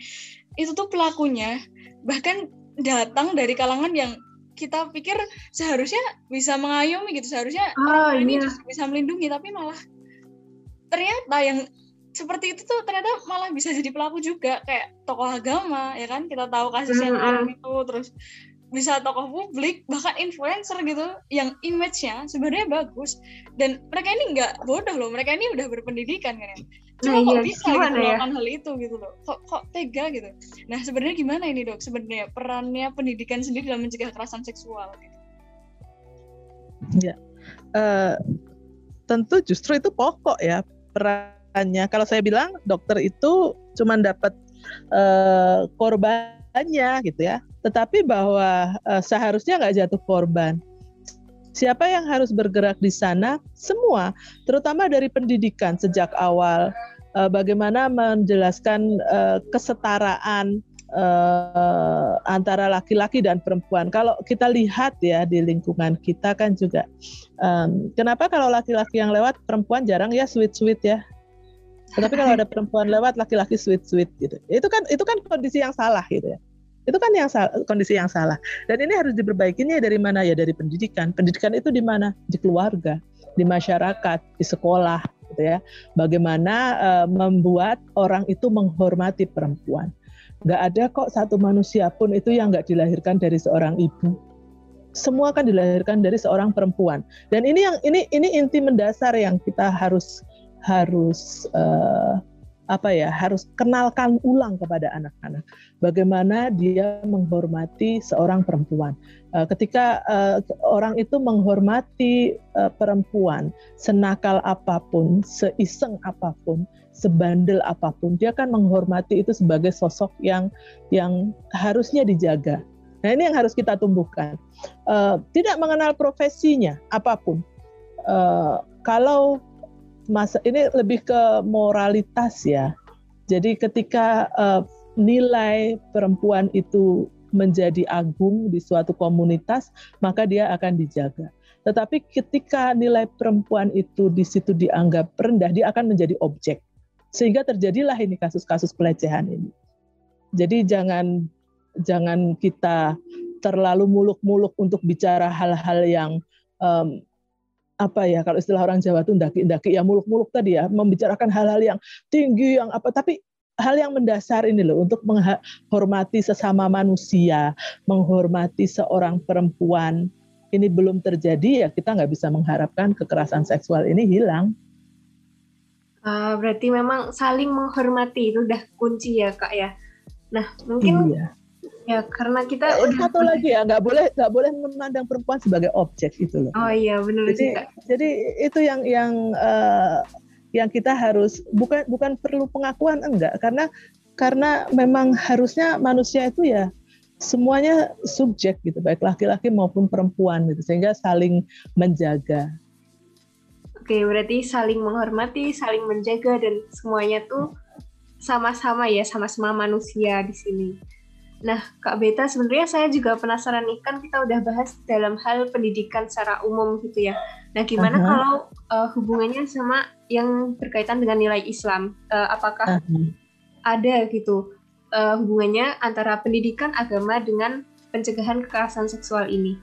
itu tuh pelakunya bahkan datang dari kalangan yang kita pikir seharusnya bisa mengayomi gitu seharusnya oh, orang ini iya. bisa melindungi tapi malah ternyata yang seperti itu tuh ternyata malah bisa jadi pelaku juga kayak tokoh agama ya kan? Kita tahu kasus yang mm itu terus bisa tokoh publik bahkan influencer gitu yang image-nya sebenarnya bagus dan mereka ini nggak bodoh loh mereka ini udah berpendidikan kan ya cuma nah, kok iya, bisa gitu ya? hal itu gitu loh kok kok tega gitu nah sebenarnya gimana ini dok sebenarnya perannya pendidikan sendiri dalam mencegah kekerasan seksual gitu. ya uh, tentu justru itu pokok ya perannya kalau saya bilang dokter itu cuma dapat uh, korbannya gitu ya tetapi bahwa uh, seharusnya nggak jatuh korban. Siapa yang harus bergerak di sana? Semua, terutama dari pendidikan sejak awal. Uh, bagaimana menjelaskan uh, kesetaraan uh, antara laki-laki dan perempuan. Kalau kita lihat ya di lingkungan kita kan juga, kenapa kalau laki-laki yang lewat perempuan jarang ya sweet sweet ya. Tetapi kalau ada perempuan lewat laki-laki sweet sweet gitu. Itu kan itu kan kondisi yang salah gitu ya. Itu kan yang salah, kondisi yang salah. Dan ini harus diperbaikinya dari mana ya? Dari pendidikan. Pendidikan itu di mana? Di keluarga, di masyarakat, di sekolah, gitu ya. Bagaimana uh, membuat orang itu menghormati perempuan. Gak ada kok satu manusia pun itu yang gak dilahirkan dari seorang ibu. Semua kan dilahirkan dari seorang perempuan. Dan ini yang ini ini inti mendasar yang kita harus harus uh, apa ya harus kenalkan ulang kepada anak-anak bagaimana dia menghormati seorang perempuan. Uh, ketika uh, orang itu menghormati uh, perempuan, senakal apa pun, seiseng apa pun, sebandel apa pun, dia akan menghormati itu sebagai sosok yang yang harusnya dijaga. Nah ini yang harus kita tumbuhkan. Uh, tidak mengenal profesinya apa pun. Kalau masa ini lebih ke moralitas ya. Jadi ketika uh, nilai perempuan itu menjadi agung di suatu komunitas, maka dia akan dijaga. Tetapi ketika nilai perempuan itu di situ dianggap rendah, dia akan menjadi objek. Sehingga terjadilah ini kasus-kasus pelecehan ini. Jadi jangan jangan kita terlalu muluk-muluk untuk bicara hal-hal yang um, apa ya kalau istilah orang Jawa itu ndaki-ndaki ya muluk-muluk tadi ya membicarakan hal-hal yang tinggi yang apa tapi hal yang mendasar ini loh untuk menghormati sesama manusia, menghormati seorang perempuan ini belum terjadi ya kita nggak bisa mengharapkan kekerasan seksual ini hilang. Uh, berarti memang saling menghormati itu udah kunci ya kak ya. Nah mungkin iya. Ya karena kita eh, udah satu lagi ya nggak boleh nggak boleh memandang perempuan sebagai objek itu loh. Oh iya benar jadi, juga. Jadi itu yang yang uh, yang kita harus bukan bukan perlu pengakuan enggak karena karena memang harusnya manusia itu ya semuanya subjek gitu baik laki-laki maupun perempuan gitu sehingga saling menjaga. Oke berarti saling menghormati, saling menjaga dan semuanya tuh sama-sama ya sama-sama manusia di sini. Nah, Kak Beta, sebenarnya saya juga penasaran nih, kan kita udah bahas dalam hal pendidikan secara umum gitu ya. Nah, gimana uh -huh. kalau uh, hubungannya sama yang berkaitan dengan nilai Islam? Uh, apakah uh -huh. ada gitu uh, hubungannya antara pendidikan agama dengan pencegahan kekerasan seksual ini?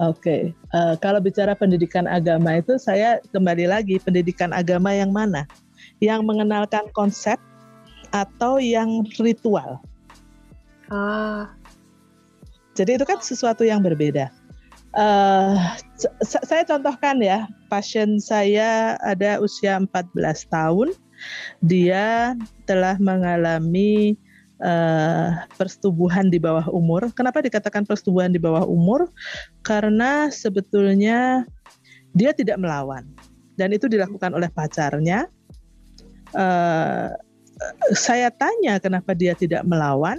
Oke, okay. uh, kalau bicara pendidikan agama itu saya kembali lagi pendidikan agama yang mana? Yang mengenalkan konsep atau yang ritual? Ah. Jadi itu kan sesuatu yang berbeda. Uh, saya contohkan ya, pasien saya ada usia 14 tahun, dia telah mengalami uh, persetubuhan di bawah umur. Kenapa dikatakan persetubuhan di bawah umur? Karena sebetulnya dia tidak melawan dan itu dilakukan oleh pacarnya. Uh, saya tanya kenapa dia tidak melawan,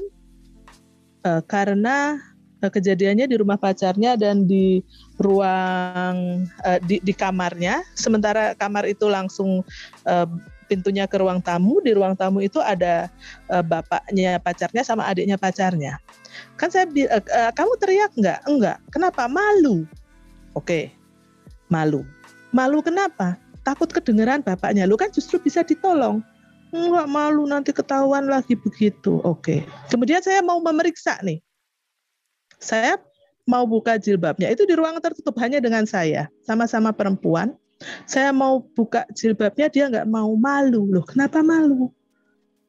uh, karena uh, kejadiannya di rumah pacarnya dan di ruang uh, di, di kamarnya. Sementara kamar itu langsung uh, pintunya ke ruang tamu. Di ruang tamu itu ada uh, bapaknya pacarnya sama adiknya pacarnya. Kan saya uh, kamu teriak nggak? Enggak. Kenapa? Malu. Oke, okay. malu. Malu kenapa? Takut kedengeran bapaknya. Lu kan justru bisa ditolong. Enggak malu nanti ketahuan lagi begitu. Oke. Kemudian saya mau memeriksa nih. Saya mau buka jilbabnya. Itu di ruang tertutup hanya dengan saya. Sama-sama perempuan. Saya mau buka jilbabnya, dia nggak mau malu. Loh, kenapa malu?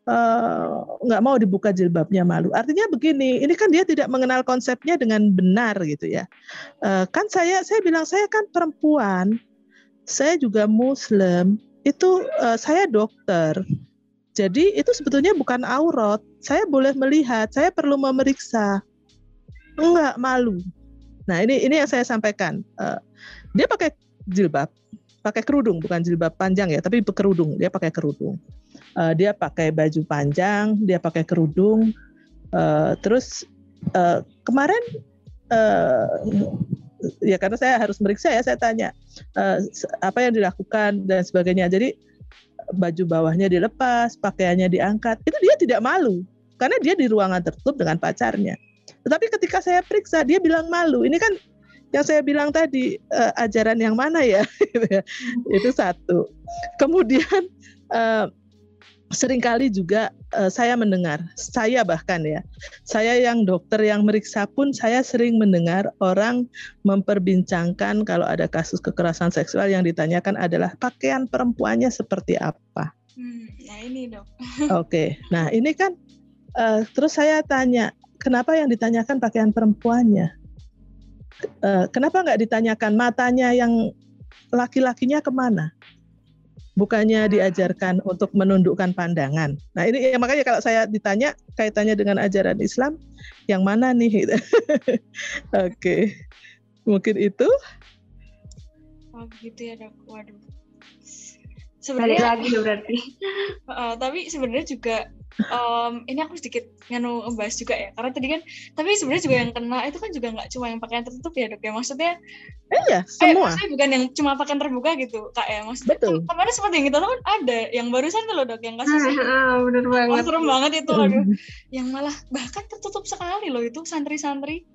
Uh, nggak mau dibuka jilbabnya malu. Artinya begini, ini kan dia tidak mengenal konsepnya dengan benar gitu ya. Uh, kan saya saya bilang saya kan perempuan, saya juga Muslim, itu uh, saya dokter. Jadi itu sebetulnya bukan aurat. Saya boleh melihat, saya perlu memeriksa. Enggak malu. Nah ini ini yang saya sampaikan. Uh, dia pakai jilbab, pakai kerudung, bukan jilbab panjang ya, tapi kerudung. Dia pakai kerudung. Uh, dia pakai baju panjang, dia pakai kerudung. Uh, terus uh, kemarin uh, ya karena saya harus meriksa ya saya tanya uh, apa yang dilakukan dan sebagainya jadi baju bawahnya dilepas pakaiannya diangkat. Itu dia tidak malu karena dia di ruangan tertutup dengan pacarnya. Tetapi ketika saya periksa dia bilang malu. Ini kan yang saya bilang tadi uh, ajaran yang mana ya? Itu satu. Kemudian uh, sering kali juga uh, saya mendengar, saya bahkan ya, saya yang dokter yang meriksa pun saya sering mendengar orang memperbincangkan kalau ada kasus kekerasan seksual yang ditanyakan adalah pakaian perempuannya seperti apa. Hmm, nah ini dok. Oke, okay. nah ini kan uh, terus saya tanya, kenapa yang ditanyakan pakaian perempuannya? Uh, kenapa nggak ditanyakan matanya yang laki-lakinya ke mana? Bukannya diajarkan untuk menundukkan pandangan. Nah ini ya, makanya kalau saya ditanya kaitannya dengan ajaran Islam, yang mana nih? Oke, okay. mungkin itu. Oh gitu ya dok. Waduh. Sebenarnya lagi berarti. Uh, tapi sebenarnya juga um, ini aku sedikit nganu ngebahas juga ya karena tadi kan tapi sebenarnya juga yang kena itu kan juga nggak cuma yang pakaian tertutup ya dok ya. Maksudnya iya eh, semua. eh, bukan yang cuma pakaian terbuka gitu kak ya. Maksudnya betul. kemarin seperti yang kita tahu kan ada yang barusan tuh loh dok yang kasus ah, bener banget. Oh, serem banget itu aduh. Yang malah bahkan tertutup sekali loh itu santri-santri.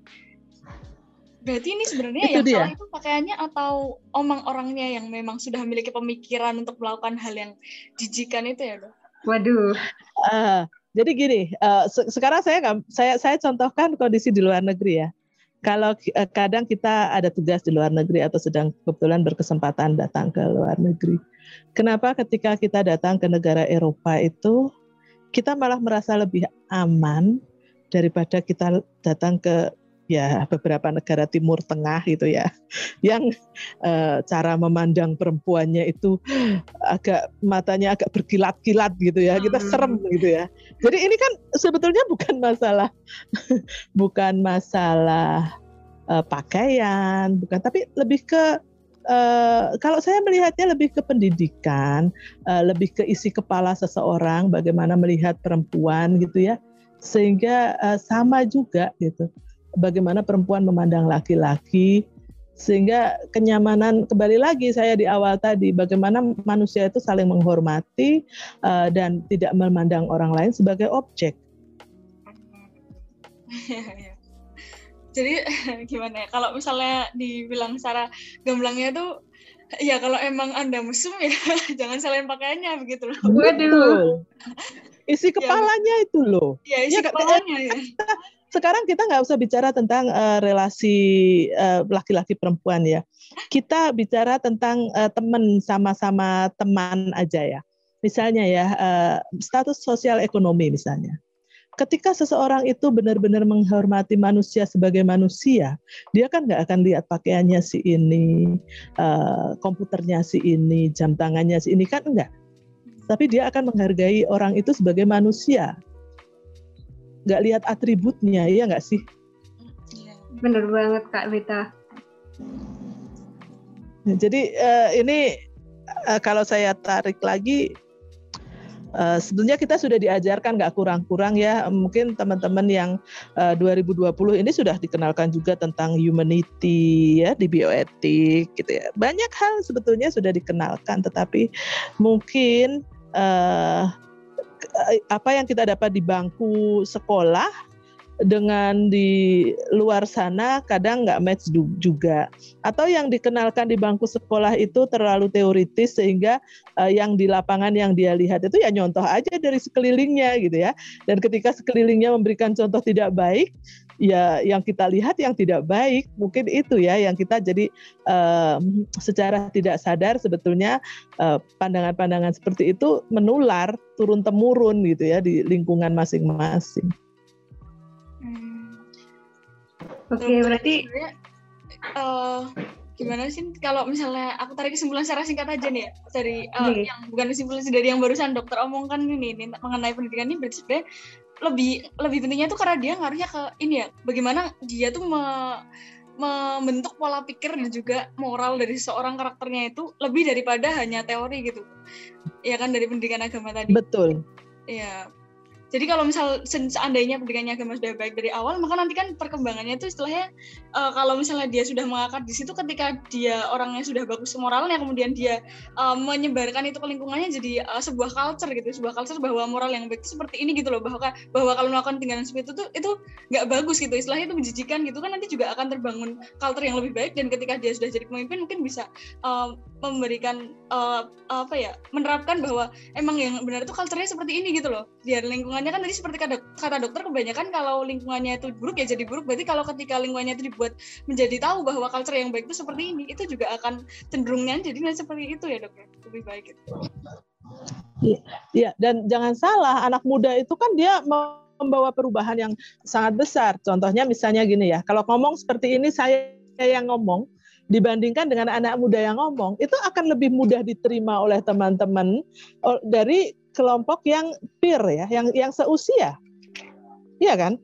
Berarti ini sebenarnya itu yang dia. salah itu pakaiannya atau omang orangnya yang memang sudah memiliki pemikiran untuk melakukan hal yang jijikan itu ya, Dok? Waduh. Uh, jadi gini, uh, se sekarang saya saya saya contohkan kondisi di luar negeri ya. Kalau uh, kadang kita ada tugas di luar negeri atau sedang kebetulan berkesempatan datang ke luar negeri. Kenapa ketika kita datang ke negara Eropa itu kita malah merasa lebih aman daripada kita datang ke ya beberapa negara Timur Tengah gitu ya, yang uh, cara memandang perempuannya itu agak matanya agak berkilat-kilat gitu ya, kita hmm. serem gitu ya. Jadi ini kan sebetulnya bukan masalah bukan masalah uh, pakaian, bukan, tapi lebih ke Uh, kalau saya melihatnya lebih ke pendidikan, uh, lebih ke isi kepala seseorang, bagaimana melihat perempuan gitu ya, sehingga uh, sama juga gitu bagaimana perempuan memandang laki-laki sehingga kenyamanan kembali lagi saya di awal tadi bagaimana manusia itu saling menghormati uh, dan tidak memandang orang lain sebagai objek. Jadi gimana ya kalau misalnya dibilang secara gamblangnya tuh ya kalau emang anda mesum ya jangan salahin pakaiannya begitu loh. Waduh. Isi ya, kepalanya ya, itu loh. Ya isi ya, kepalanya ya sekarang kita nggak usah bicara tentang uh, relasi uh, laki-laki perempuan ya. Kita bicara tentang uh, teman sama-sama teman aja ya. Misalnya ya uh, status sosial ekonomi misalnya. ketika seseorang itu benar-benar menghormati manusia sebagai manusia, dia kan nggak akan lihat pakaiannya si ini, uh, komputernya si ini, jam tangannya si ini kan enggak. Tapi dia akan menghargai orang itu sebagai manusia. Nggak lihat atributnya, iya nggak sih? Bener banget Kak Vita. Jadi uh, ini uh, kalau saya tarik lagi Uh, sebenarnya kita sudah diajarkan nggak kurang-kurang ya mungkin teman-teman yang uh, 2020 ini sudah dikenalkan juga tentang humanity ya di bioetik gitu ya banyak hal sebetulnya sudah dikenalkan tetapi mungkin uh, apa yang kita dapat di bangku sekolah dengan di luar sana kadang nggak match juga. Atau yang dikenalkan di bangku sekolah itu terlalu teoritis sehingga uh, yang di lapangan yang dia lihat itu ya nyontoh aja dari sekelilingnya gitu ya. Dan ketika sekelilingnya memberikan contoh tidak baik ya yang kita lihat yang tidak baik mungkin itu ya yang kita jadi uh, secara tidak sadar sebetulnya pandangan pandangan-pandangan seperti itu menular turun temurun gitu ya di lingkungan masing-masing. Oke, okay, berarti uh, gimana sih kalau misalnya aku tarik kesimpulan secara singkat aja nih ya dari uh, yeah. yang bukan kesimpulan sih dari yang barusan dokter omongkan ini, ini mengenai pendidikan ini berarti sebenarnya lebih lebih pentingnya tuh karena dia ngaruhnya ke ini ya bagaimana dia tuh me, membentuk pola pikir dan juga moral dari seorang karakternya itu lebih daripada hanya teori gitu. Ya kan dari pendidikan agama tadi. Betul. Ya jadi kalau misal seandainya pendidikannya agama sudah baik dari awal, maka nanti kan perkembangannya itu istilahnya uh, kalau misalnya dia sudah mengakar di situ ketika dia orangnya sudah bagus moralnya, kemudian dia uh, menyebarkan itu ke lingkungannya jadi uh, sebuah culture gitu, sebuah culture bahwa moral yang baik itu seperti ini gitu loh, bahwa bahwa kalau melakukan tinggalan seperti itu tuh itu nggak bagus gitu, istilahnya itu menjijikan gitu kan nanti juga akan terbangun culture yang lebih baik dan ketika dia sudah jadi pemimpin mungkin bisa uh, memberikan uh, apa ya, menerapkan bahwa emang yang benar itu culture-nya seperti ini gitu loh, biar lingkungan lingkungannya kan tadi seperti kata, kata dokter kebanyakan kalau lingkungannya itu buruk ya jadi buruk. Berarti kalau ketika lingkungannya itu dibuat menjadi tahu bahwa culture yang baik itu seperti ini itu juga akan cenderungnya jadi seperti itu ya dok ya? Lebih baik itu iya, iya. Dan jangan salah anak muda itu kan dia membawa perubahan yang sangat besar. Contohnya misalnya gini ya kalau ngomong seperti ini saya yang ngomong dibandingkan dengan anak muda yang ngomong itu akan lebih mudah diterima oleh teman-teman dari kelompok yang peer ya, yang yang seusia. Iya kan?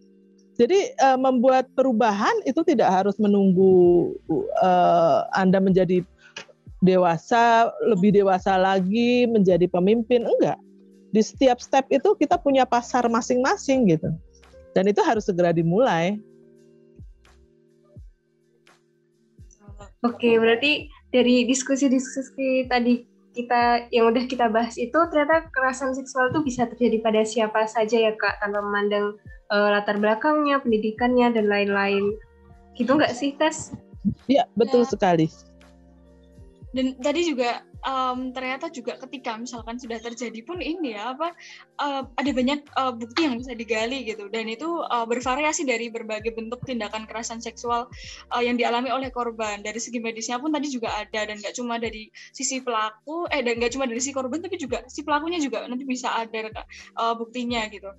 Jadi uh, membuat perubahan itu tidak harus menunggu uh, Anda menjadi dewasa, lebih dewasa lagi, menjadi pemimpin, enggak. Di setiap step itu kita punya pasar masing-masing gitu. Dan itu harus segera dimulai. Oke, berarti dari diskusi-diskusi tadi kita yang udah kita bahas itu ternyata kekerasan seksual itu bisa terjadi pada siapa saja ya kak tanpa memandang uh, latar belakangnya, pendidikannya dan lain-lain. Gitu nggak sih tes? Iya betul ya. sekali. Dan tadi juga um, ternyata juga ketika misalkan sudah terjadi pun ini ya apa uh, ada banyak uh, bukti yang bisa digali gitu. Dan itu uh, bervariasi dari berbagai bentuk tindakan kekerasan seksual uh, yang dialami oleh korban. Dari segi medisnya pun tadi juga ada dan nggak cuma dari sisi pelaku eh dan nggak cuma dari sisi korban tapi juga si pelakunya juga nanti bisa ada uh, buktinya gitu.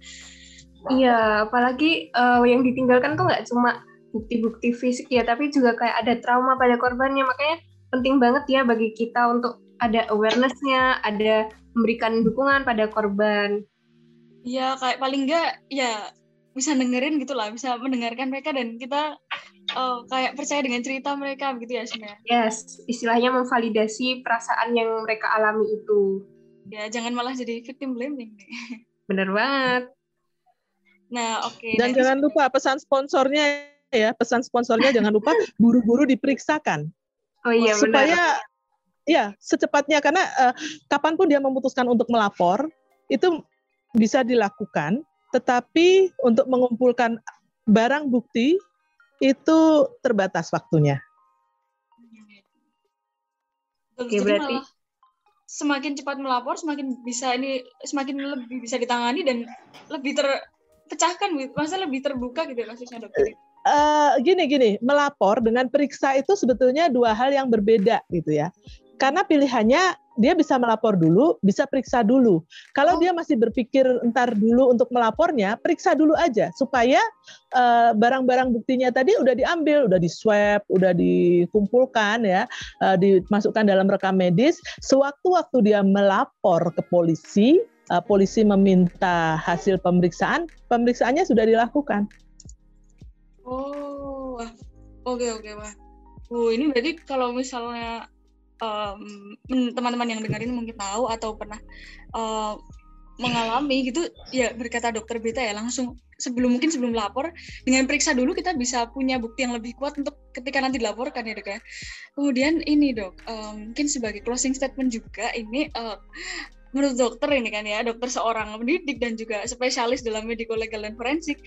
Iya apalagi uh, yang ditinggalkan tuh nggak cuma bukti-bukti fisik ya tapi juga kayak ada trauma pada korbannya. Makanya penting banget ya bagi kita untuk ada awarenessnya, ada memberikan dukungan pada korban. Ya kayak paling enggak ya bisa dengerin gitu lah, bisa mendengarkan mereka dan kita uh, kayak percaya dengan cerita mereka begitu ya sebenarnya. Yes, istilahnya memvalidasi perasaan yang mereka alami itu. Ya jangan malah jadi victim blaming. Bener banget. Nah oke. Okay. Dan nah, jangan lupa pesan sponsornya ya, pesan sponsornya jangan lupa buru-buru diperiksakan. Oh iya supaya benar ya secepatnya. Karena uh, kapan pun dia memutuskan untuk melapor itu bisa dilakukan, tetapi untuk mengumpulkan barang bukti itu terbatas waktunya. Oke, berarti semakin cepat melapor, semakin bisa ini semakin lebih bisa ditangani dan lebih terpecahkan, masa lebih terbuka gitu ya maksudnya dokter. Uh, gini gini, melapor dengan periksa itu sebetulnya dua hal yang berbeda gitu ya karena pilihannya dia bisa melapor dulu, bisa periksa dulu. Kalau Oh. dia masih berpikir entar dulu untuk melapornya, periksa dulu aja supaya eh, barang-barang buktinya tadi udah diambil, udah di swab, udah dikumpulkan ya, eh, dimasukkan dalam rekam medis. Sewaktu-waktu dia melapor ke polisi, eh, polisi meminta hasil pemeriksaan, pemeriksaannya sudah dilakukan. Oh, wah. Oke, oke, wah. Oh, ini berarti kalau misalnya teman-teman yang dengerin mungkin tahu atau pernah eh, mengalami gitu, ya berkata dokter Beta ya langsung sebelum mungkin sebelum lapor dengan periksa dulu kita bisa punya bukti yang lebih kuat untuk ketika nanti dilaporkan ya dok ya. Kemudian ini dok, em, mungkin sebagai closing statement juga ini eh, menurut dokter ini kan ya, dokter seorang pendidik dan juga spesialis dalam medico legal dan forensik,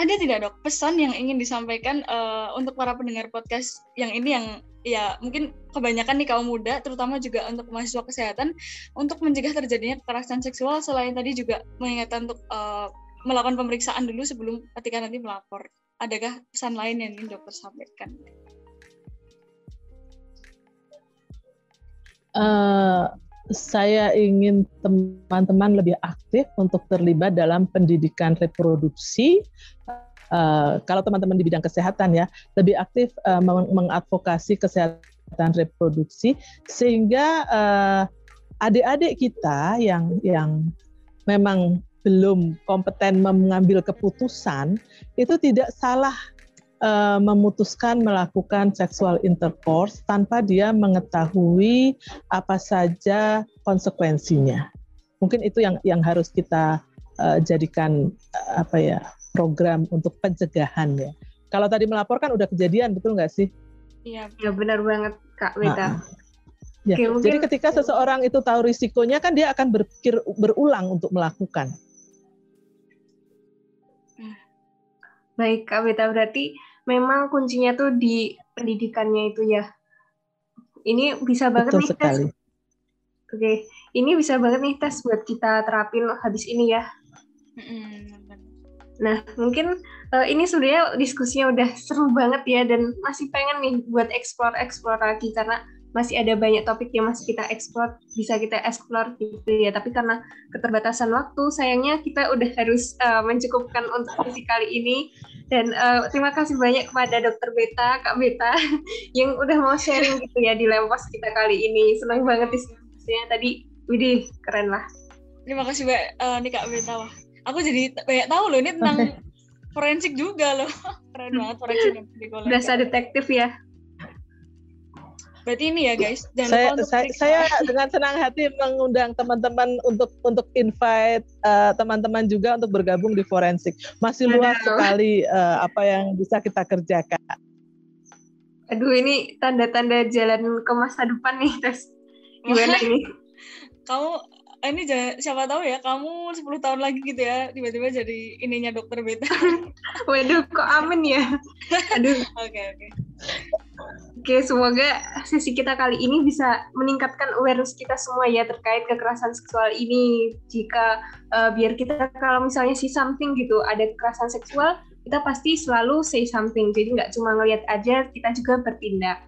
ada tidak dok pesan yang ingin disampaikan eh, untuk para pendengar podcast yang ini yang ya mungkin kebanyakan nih kaum muda, terutama juga untuk mahasiswa kesehatan, untuk mencegah terjadinya kekerasan seksual selain tadi juga mengingatkan untuk eh, melakukan pemeriksaan dulu sebelum ketika nanti melapor. Adakah pesan lain yang ingin dokter sampaikan? Eh, saya ingin teman-teman lebih aktif untuk terlibat dalam pendidikan reproduksi. Eh, kalau teman-teman di bidang kesehatan ya, lebih aktif eh, meng- mengadvokasi kesehatan reproduksi sehingga eh, adik-adik kita yang yang memang belum kompeten mengambil keputusan itu tidak salah eh, memutuskan melakukan sexual intercourse tanpa dia mengetahui apa saja konsekuensinya. Mungkin itu yang yang harus kita eh, jadikan eh, apa ya program untuk pencegahan ya. Kalau tadi melaporkan udah kejadian betul nggak sih? Iya, Ya benar banget Kak Beta. Nah, ya. Oke, mungkin- Jadi ketika seseorang itu tahu risikonya kan dia akan berpikir berulang untuk melakukan. Baik Kak Beta, berarti memang kuncinya tuh di pendidikannya itu ya. Ini bisa banget Betul nih tes. sekali. Oke, ini bisa banget nih tes buat kita terapin habis ini ya. Nah, mungkin eh, ini sebenarnya diskusinya udah seru banget ya dan masih pengen nih buat explore-explore lagi karena masih ada banyak topik yang masih kita explore, bisa kita explore gitu ya. Tapi karena keterbatasan waktu, sayangnya kita udah harus eh, mencukupkan untuk sesi kali ini. Dan eh, terima kasih banyak kepada Dokter Beta, Kak Beta, yang udah mau sharing gitu ya di Lempos kita kali ini. Senang banget diskusinya tadi. Widih, keren lah. Terima kasih banyak eh, nih Kak Beta. Wah, Aku jadi banyak tahu loh ini tentang forensik juga loh. Keren banget forensik dan. Berasa detektif ya. Berarti ini ya guys, jangan saya, lupa untuk saya, periksa. saya dengan senang hati mengundang teman-teman untuk untuk invite eh, teman-teman juga untuk bergabung di forensik. Masih luas Aduh. sekali eh, apa yang bisa kita kerjakan. Aduh, ini tanda-tanda jalan ke masa depan nih, tes. Gimana ini? kamu ini jangan, siapa tahu ya kamu 10 tahun lagi gitu ya tiba-tiba jadi ininya dokter beta. Waduh, kok amin ya? Aduh, Oke oke. Oke semoga sesi kita kali ini bisa meningkatkan awareness kita semua ya terkait kekerasan seksual ini. Jika eh, biar kita kalau misalnya see something gitu, ada kekerasan seksual, kita pasti selalu say something. Jadi nggak cuma ngelihat aja, kita juga bertindak.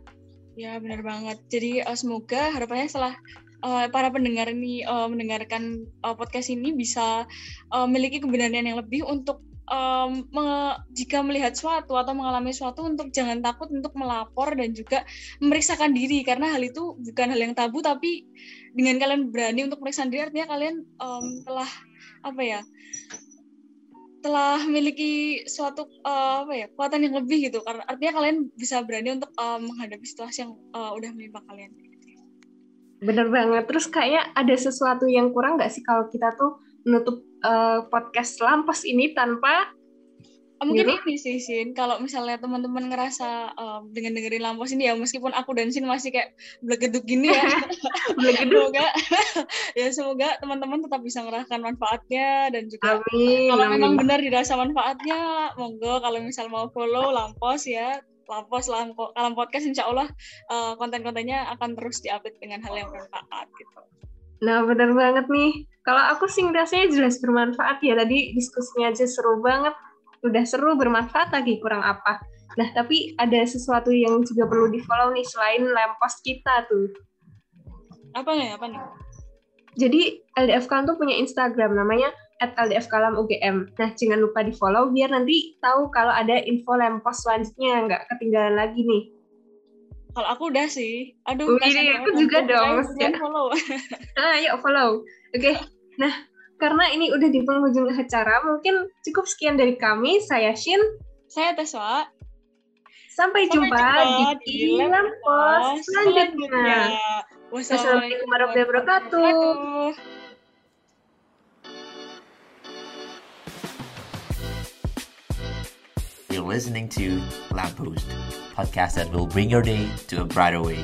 Ya benar banget. Jadi eh, semoga harapannya setelah eh, para pendengar ini eh, mendengarkan eh, podcast ini bisa eh, memiliki keberanian yang lebih untuk em, me- jika melihat suatu atau mengalami suatu untuk jangan takut untuk melapor dan juga memeriksakan diri karena hal itu bukan hal yang tabu tapi dengan kalian berani untuk memeriksa diri artinya kalian em, telah apa ya telah memiliki suatu eh, apa ya kekuatan yang lebih gitu karena artinya kalian bisa berani untuk eh, menghadapi situasi yang eh, udah menimpa kalian. Bener banget. Terus kayak ada sesuatu yang kurang nggak sih kalau kita tuh menutup eh, podcast Lampos ini tanpa Eh, mungkin ini sih Sin, kalau misalnya teman-teman ngerasa eh, dengan dengerin Lampos ini ya meskipun aku dan Sin masih kayak belegeduk gini ya. belegeduk. semoga ya semoga teman-teman tetap bisa merasakan manfaatnya dan juga Amin. kalau amin. memang benar dirasa manfaatnya monggo kalau misal mau follow Lampos ya Lampos Lam Kalam Podcast insya Allah eh, konten-kontennya akan terus diupdate dengan hal yang bermanfaat gitu. Nah, bener banget nih. Kalau aku sih rasanya jelas bermanfaat ya. Tadi diskusinya aja seru banget. Udah seru, bermanfaat lagi, kurang apa. Nah, tapi ada sesuatu yang juga perlu di-follow nih selain lempos kita tuh. Apa nih? Apa nih? Jadi LDF Kalam tuh punya Instagram namanya at LDF Kalam UGM. Nah, jangan lupa di follow biar nanti tahu kalau ada info lempos selanjutnya, nggak ketinggalan lagi nih. Kalau aku udah sih. Aduh, Wih, aku juga dong, jangan follow. Nah, yuk follow. Oke, nah karena ini udah di penghujung acara, mungkin cukup sekian dari kami. Saya Shin. Saya Teswa. Sampai, Sampai jumpa, di Lempos selanjutnya. Wassalamualaikum warahmatullahi wabarakatuh. You're listening to Lamppost, podcast that will bring your day to a brighter way.